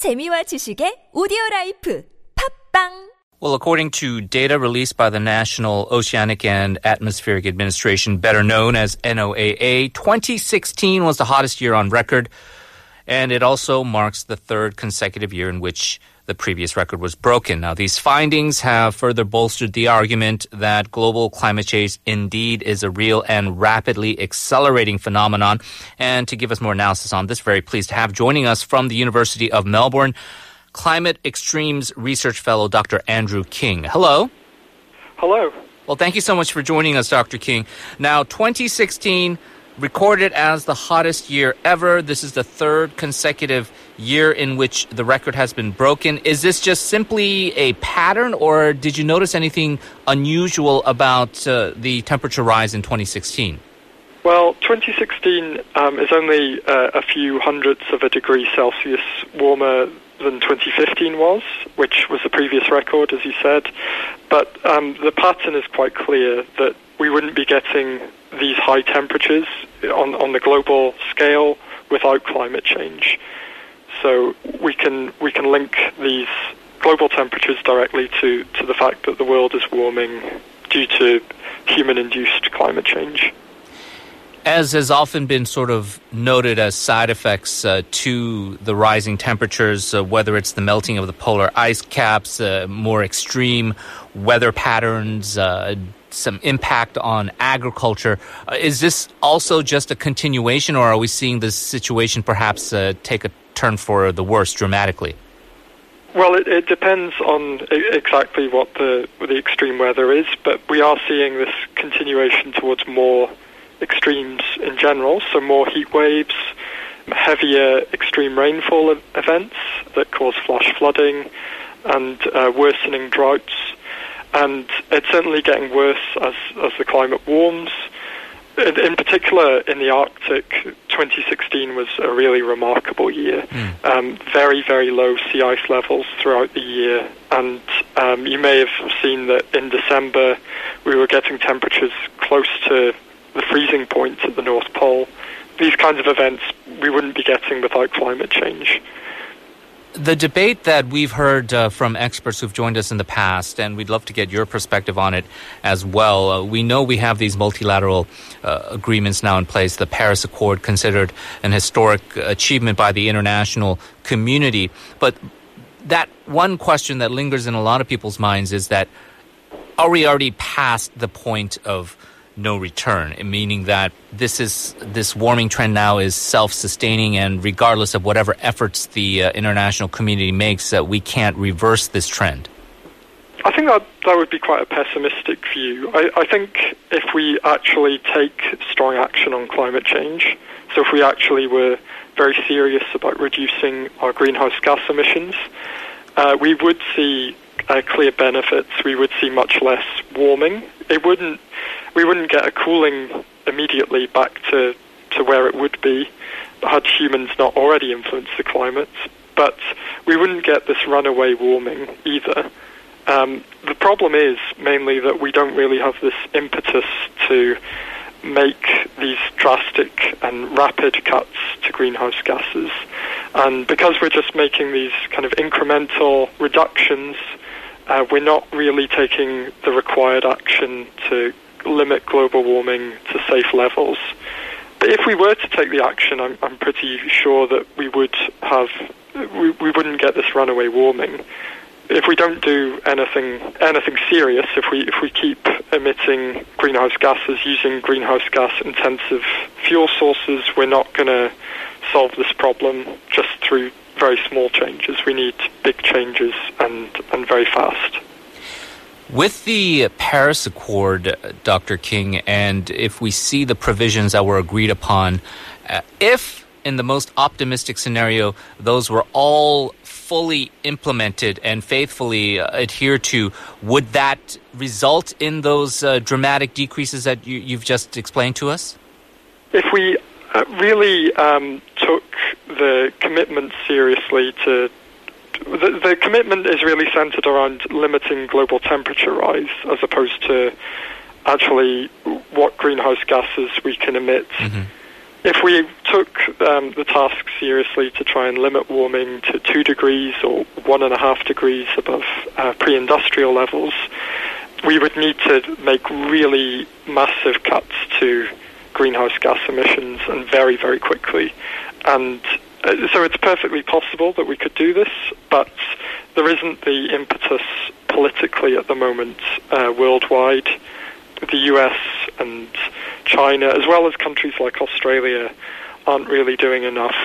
재미와 지식의 오디오 라이프 팝빵 Well, according to data released by the National Oceanic and Atmospheric Administration, better known as NOAA, 2016 was the hottest year on record, and it also marks the third consecutive year in which the previous record was broken. Now, these findings have further bolstered the argument that global climate change indeed is a real and rapidly accelerating phenomenon. And to give us more analysis on this, very pleased to have joining us from the University of Melbourne, Climate Extremes Research Fellow Dr. Andrew King. Hello. Hello. Well, thank you so much for joining us, Dr. King. Now, 2016 recorded as the hottest year ever. This is the third consecutive year in which the record has been broken. Is this just simply a pattern, or did you notice anything unusual about uh, the temperature rise in 2016? Well, 2016 um, is only uh, a few hundredths of a degree Celsius warmer than 2015 was, which was the previous record, as you said. But um, the pattern is quite clear that we wouldn't be getting these high temperatures on, on the global scale without climate change. So we can we can link these global temperatures directly to, to the fact that the world is warming due to human-induced climate change. As has often been sort of noted as side effects uh, to the rising temperatures, uh, whether it's the melting of the polar ice caps, uh, more extreme weather patterns, uh, some impact on agriculture, uh, is this also just a continuation, or are we seeing this situation perhaps uh, take a turn for the worse dramatically? Well, it, it depends on exactly what the the extreme weather is, but we are seeing this continuation towards more extremes in general, so more heat waves, heavier extreme rainfall events that cause flash flooding, and uh, worsening droughts. And it's certainly getting worse as, as the climate warms. In, in particular, in the Arctic, 2016 was a really remarkable year. Mm. Um, very, very low sea ice levels throughout the year. And um, you may have seen that in December we were getting temperatures close to the freezing point at the North Pole. These kinds of events we wouldn't be getting without climate change. The debate that we've heard uh, from experts who've joined us in the past, and we'd love to get your perspective on it as well. Uh, we know we have these multilateral uh, agreements now in place, the Paris Accord, considered an historic achievement by the international community. But that one question that lingers in a lot of people's minds is that are we already past the point of no return, meaning that this is this warming trend now is self-sustaining, and regardless of whatever efforts the uh, international community makes, that we can't reverse this trend. I think that that would be quite a pessimistic view. I, I think if we actually take strong action on climate change, so if we actually were very serious about reducing our greenhouse gas emissions, uh, we would see uh, clear benefits. We would see much less warming. It wouldn't we wouldn't get a cooling immediately back to, to where it would be had humans not already influenced the climate. But we wouldn't get this runaway warming either. Um, the problem is mainly that we don't really have this impetus to make these drastic and rapid cuts to greenhouse gases. And because we're just making these kind of incremental reductions, uh, we're not really taking the required action to limit global warming to safe levels. But if we were to take the action, I'm, I'm pretty sure that we would have, we, we wouldn't get this runaway warming. If we don't do anything anything serious, if we if we keep emitting greenhouse gases using greenhouse gas intensive fuel sources, we're not going to solve this problem just through very small changes. We need big changes and and very fast. With the Paris Accord, Dr. King, and if we see the provisions that were agreed upon, uh, if in the most optimistic scenario those were all fully implemented and faithfully uh, adhered to, would that result in those uh, dramatic decreases that you, have just explained to us? If we uh, really um, took the commitment seriously to the, the commitment is really centered around limiting global temperature rise as opposed to actually what greenhouse gases we can emit. Mm-hmm. if we took um, the task seriously to try and limit warming to two degrees or one and a half degrees above uh, pre-industrial levels, we would need to make really massive cuts to greenhouse gas emissions and very, very quickly. And so it's perfectly possible that we could do this, but there isn't the impetus politically at the moment uh, worldwide. The US and China, as well as countries like Australia, aren't really doing enough.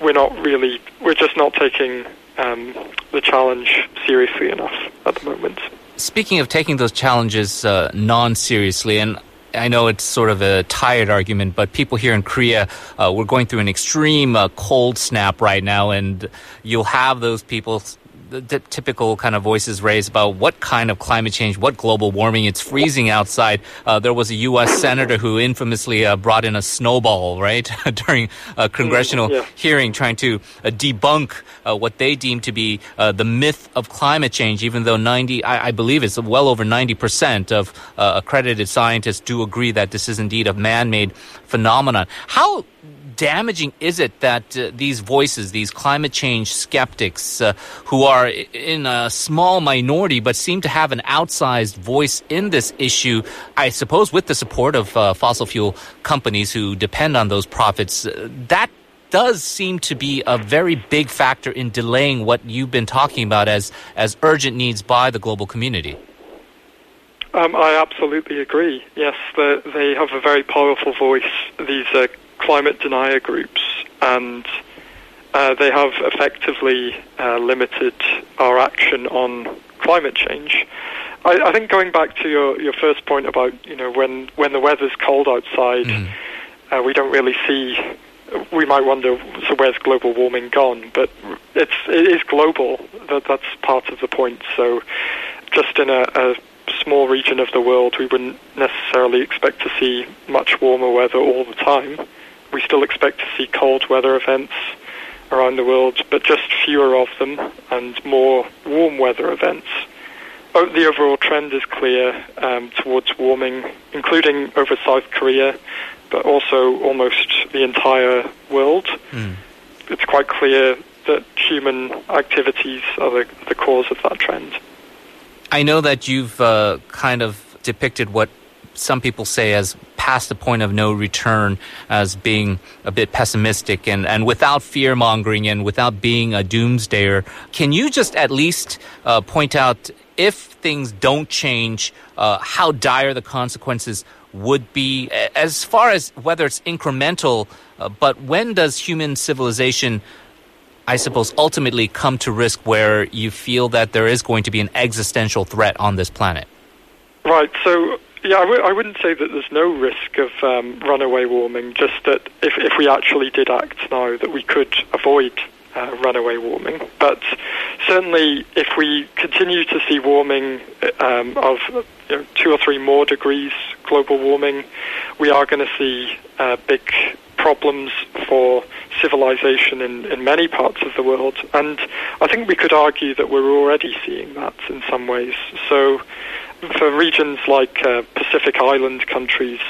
We're not really, we're just not taking um, the challenge seriously enough at the moment. Speaking of taking those challenges uh, non seriously, and I know it's sort of a tired argument, but people here in Korea, uh, we're going through an extreme uh, cold snap right now, and you'll have those people the typical kind of voices raised about what kind of climate change, what global warming. It's freezing outside. Uh, there was a U.S. senator who infamously uh, brought in a snowball, right, during a congressional yeah. hearing, trying to uh, debunk uh, what they deem to be uh, the myth of climate change. Even though 90, I, I believe it's well over 90 percent of uh, accredited scientists do agree that this is indeed a man-made phenomenon. How damaging is it that uh, these voices, these climate change skeptics, uh, who are in a small minority but seem to have an outsized voice in this issue, I suppose with the support of uh, fossil fuel companies who depend on those profits, uh, that does seem to be a very big factor in delaying what you've been talking about as, as urgent needs by the global community. Um, I absolutely agree. Yes, they have a very powerful voice. These uh, climate denier groups, and uh, they have effectively uh, limited our action on climate change. I, I, think going back to your, your first point about you know when when the weather's cold outside, mm. uh, we don't really see. We might wonder, so where's global warming gone? But it's it is global. That that's part of the point. So, just in a, a small region of the world, we wouldn't necessarily expect to see much warmer weather all the time we still expect to see cold weather events around the world, but just fewer of them and more warm weather events. The overall trend is clear um, towards warming, including over South Korea, but also almost the entire world. Mm. It's quite clear that human activities are the, the cause of that trend. I know that you've uh, kind of depicted what some people say as past the point of no return as being a bit pessimistic and, and without fear mongering and without being a doomsdayer. Can you just at least uh, point out if things don't change, uh, how dire the consequences would be as far as whether it's incremental, uh, but when does human civilization I suppose, ultimately come to risk where you feel that there is going to be an existential threat on this planet? Right. So yeah, I w- I wouldn't say that there's no risk of um, runaway warming, just that if, if we actually did act now, that we could avoid uh, runaway warming. But certainly, if we continue to see warming um, of you know, two or three more degrees global warming, we are going to see uh, big problems for civilization in, in many parts of the world. And I think we could argue that we're already seeing that in some ways. So for regions like uh, Pacific Island countries,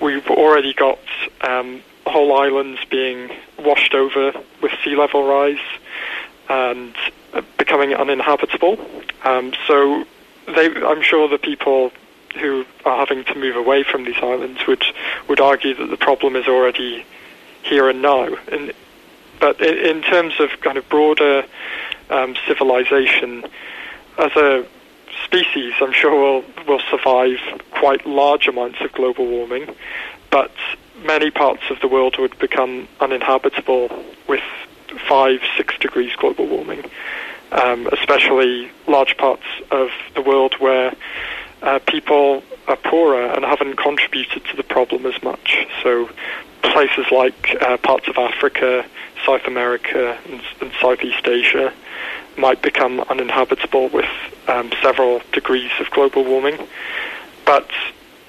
we've already got um, whole islands being washed over with sea level rise and uh, becoming uninhabitable. Um, so they, I'm sure the people who are having to move away from these islands would would argue that the problem is already here and now. And, but in, in terms of kind of broader um, civilization, as a species, I'm sure will will survive quite large amounts of global warming, but many parts of the world would become uninhabitable with five, six degrees global warming. Um, especially large parts of the world where uh, people are poorer and haven't contributed to the problem as much. So places like uh, parts of Africa, South America, and, and Southeast Asia might become uninhabitable with um, several degrees of global warming. But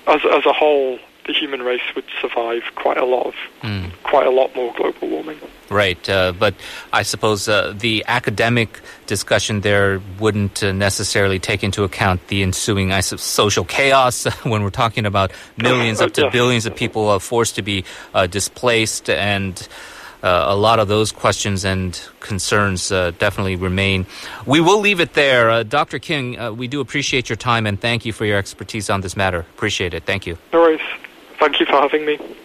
as, as a whole, the human race would survive quite a lot of mm. Quite a lot more global warming. Right, uh, but I suppose uh, the academic discussion there wouldn't uh, necessarily take into account the ensuing social chaos when we're talking about millions up to billions of people uh, forced to be uh, displaced and. Uh, a lot of those questions and concerns uh, definitely remain. We will leave it there. Uh, Dr. King, uh, we do appreciate your time and thank you for your expertise on this matter. Appreciate it. Thank you. No worries. Thank you for having me.